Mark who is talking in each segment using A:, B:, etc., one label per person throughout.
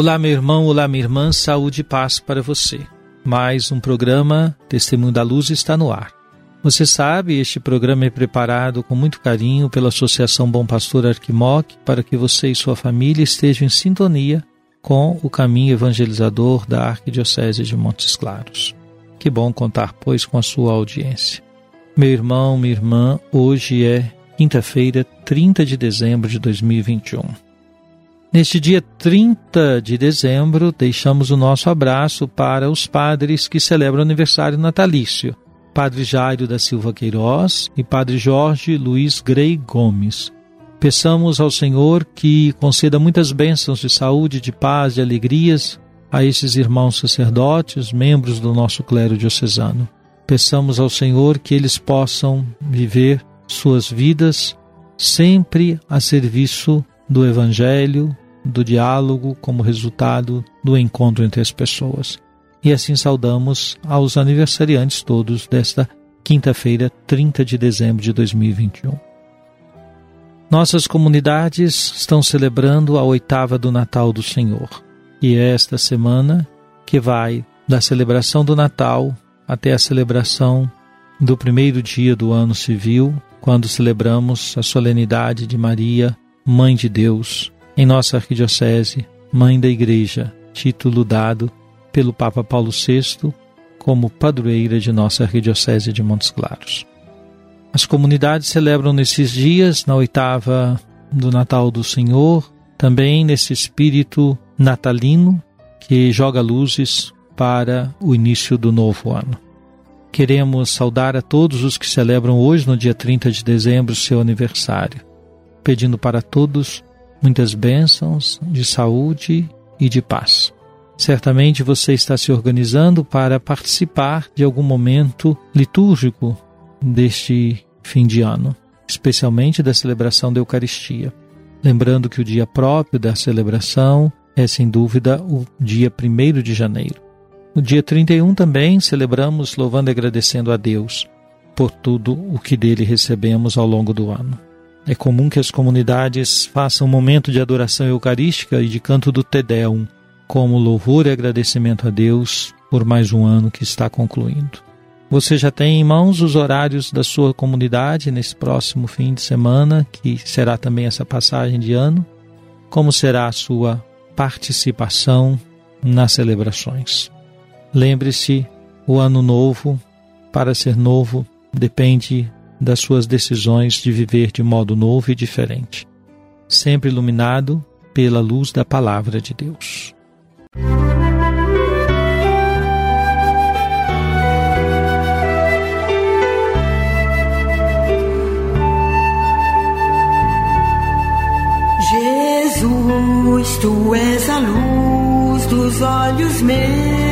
A: Olá, meu irmão, olá, minha irmã, saúde e paz para você. Mais um programa Testemunho da Luz está no ar. Você sabe, este programa é preparado com muito carinho pela Associação Bom Pastor Arquimoc para que você e sua família estejam em sintonia com o caminho evangelizador da Arquidiocese de Montes Claros. Que bom contar, pois, com a sua audiência. Meu irmão, minha irmã, hoje é quinta-feira, 30 de dezembro de 2021. Neste dia 30 de dezembro, deixamos o nosso abraço para os padres que celebram aniversário natalício. Padre Jairo da Silva Queiroz e Padre Jorge Luiz Grey Gomes. Peçamos ao Senhor que conceda muitas bênçãos de saúde, de paz, de alegrias a esses irmãos sacerdotes, membros do nosso clero diocesano. Peçamos ao Senhor que eles possam viver suas vidas sempre a serviço do Evangelho, do diálogo como resultado do encontro entre as pessoas. E assim saudamos aos aniversariantes todos desta quinta-feira, 30 de dezembro de 2021. Nossas comunidades estão celebrando a oitava do Natal do Senhor. E é esta semana que vai da celebração do Natal até a celebração do primeiro dia do ano civil, quando celebramos a solenidade de Maria, Mãe de Deus, em nossa arquidiocese, Mãe da Igreja, título dado pelo Papa Paulo VI como padroeira de nossa arquidiocese de Montes Claros. As comunidades celebram nesses dias, na oitava do Natal do Senhor, também nesse espírito natalino que joga luzes para o início do novo ano. Queremos saudar a todos os que celebram hoje, no dia 30 de dezembro, seu aniversário, pedindo para todos muitas bênçãos de saúde e de paz. Certamente você está se organizando para participar de algum momento litúrgico deste fim de ano, especialmente da celebração da Eucaristia. Lembrando que o dia próprio da celebração é, sem dúvida, o dia 1 de janeiro. No dia 31 também celebramos louvando e agradecendo a Deus por tudo o que dele recebemos ao longo do ano. É comum que as comunidades façam um momento de adoração eucarística e de canto do Te Deum, como louvor e agradecimento a Deus por mais um ano que está concluindo. Você já tem em mãos os horários da sua comunidade nesse próximo fim de semana, que será também essa passagem de ano? Como será a sua participação nas celebrações? Lembre-se, o ano novo, para ser novo, depende das suas decisões de viver de modo novo e diferente, sempre iluminado pela luz da palavra de Deus.
B: Jesus, tu és a luz dos olhos meus.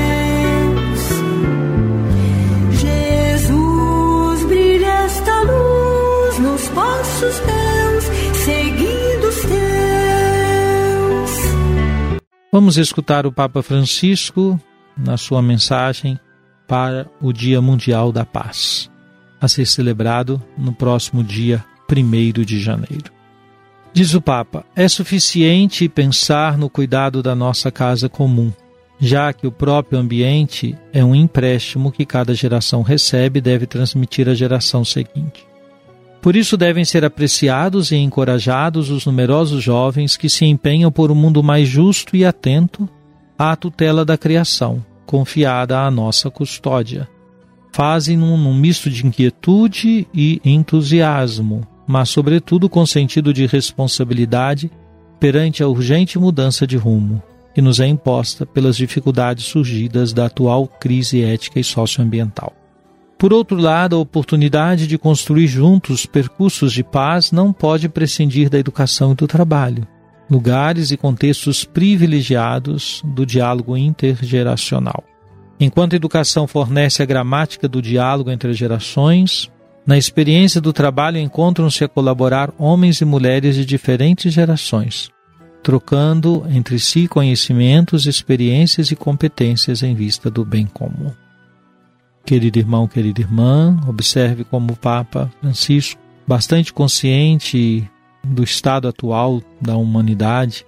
B: Seguindo os.
A: Vamos escutar o Papa Francisco na sua mensagem para o Dia Mundial da Paz, a ser celebrado no próximo dia 1 de janeiro. Diz o Papa: é suficiente pensar no cuidado da nossa casa comum, já que o próprio ambiente é um empréstimo que cada geração recebe e deve transmitir à geração seguinte. Por isso devem ser apreciados e encorajados os numerosos jovens que se empenham por um mundo mais justo e atento à tutela da criação, confiada à nossa custódia. Fazem-no num misto de inquietude e entusiasmo, mas sobretudo com sentido de responsabilidade perante a urgente mudança de rumo que nos é imposta pelas dificuldades surgidas da atual crise ética e socioambiental. Por outro lado, a oportunidade de construir juntos percursos de paz não pode prescindir da educação e do trabalho, lugares e contextos privilegiados do diálogo intergeracional. Enquanto a educação fornece a gramática do diálogo entre as gerações, na experiência do trabalho encontram-se a colaborar homens e mulheres de diferentes gerações, trocando entre si conhecimentos, experiências e competências em vista do bem comum. Querido irmão, querida irmã, observe como o Papa Francisco, bastante consciente do estado atual da humanidade,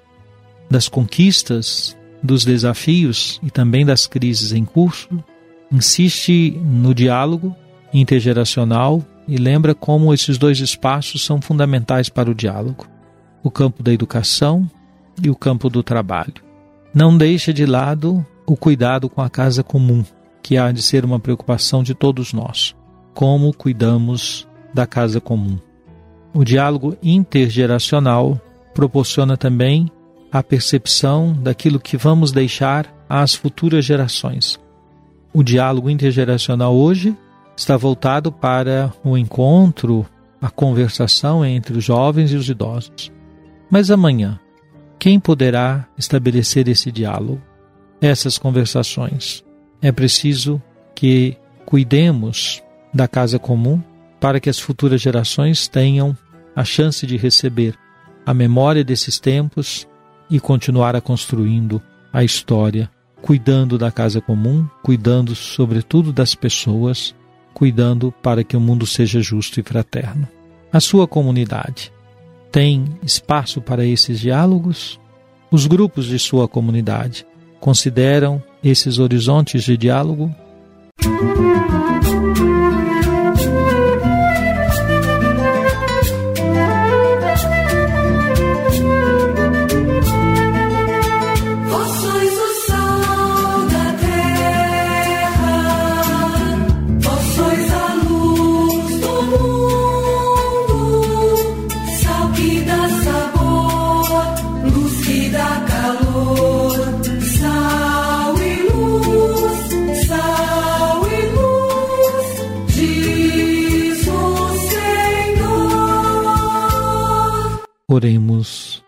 A: das conquistas, dos desafios e também das crises em curso, insiste no diálogo intergeracional e lembra como esses dois espaços são fundamentais para o diálogo: o campo da educação e o campo do trabalho. Não deixa de lado o cuidado com a casa comum, que há de ser uma preocupação de todos nós. Como cuidamos da casa comum? O diálogo intergeracional proporciona também a percepção daquilo que vamos deixar às futuras gerações. O diálogo intergeracional hoje está voltado para o encontro, a conversação entre os jovens e os idosos. Mas amanhã, quem poderá estabelecer esse diálogo, essas conversações? É preciso que cuidemos da casa comum para que as futuras gerações tenham a chance de receber a memória desses tempos e continuar a construindo a história, cuidando da casa comum, cuidando sobretudo das pessoas, cuidando para que o mundo seja justo e fraterno. A sua comunidade tem espaço para esses diálogos? Os grupos de sua comunidade consideram esses horizontes de diálogo? Oremos.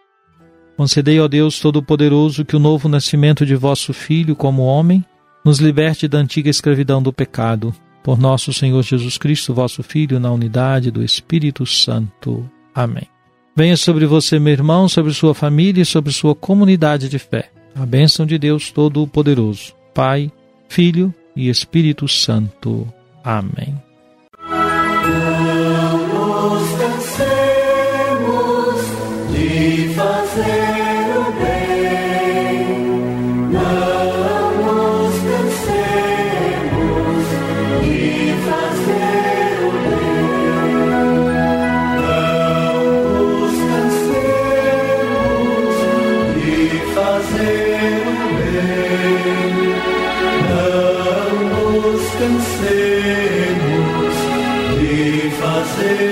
A: Concedei, ó Deus Todo-Poderoso, que o novo nascimento de vosso Filho como homem nos liberte da antiga escravidão do pecado. Por nosso Senhor Jesus Cristo, vosso Filho, na unidade do Espírito Santo. Amém. Venha sobre você, meu irmão, sobre sua família e sobre sua comunidade de fé. A bênção de Deus Todo-Poderoso, Pai, Filho e Espírito Santo. Amém. Deus.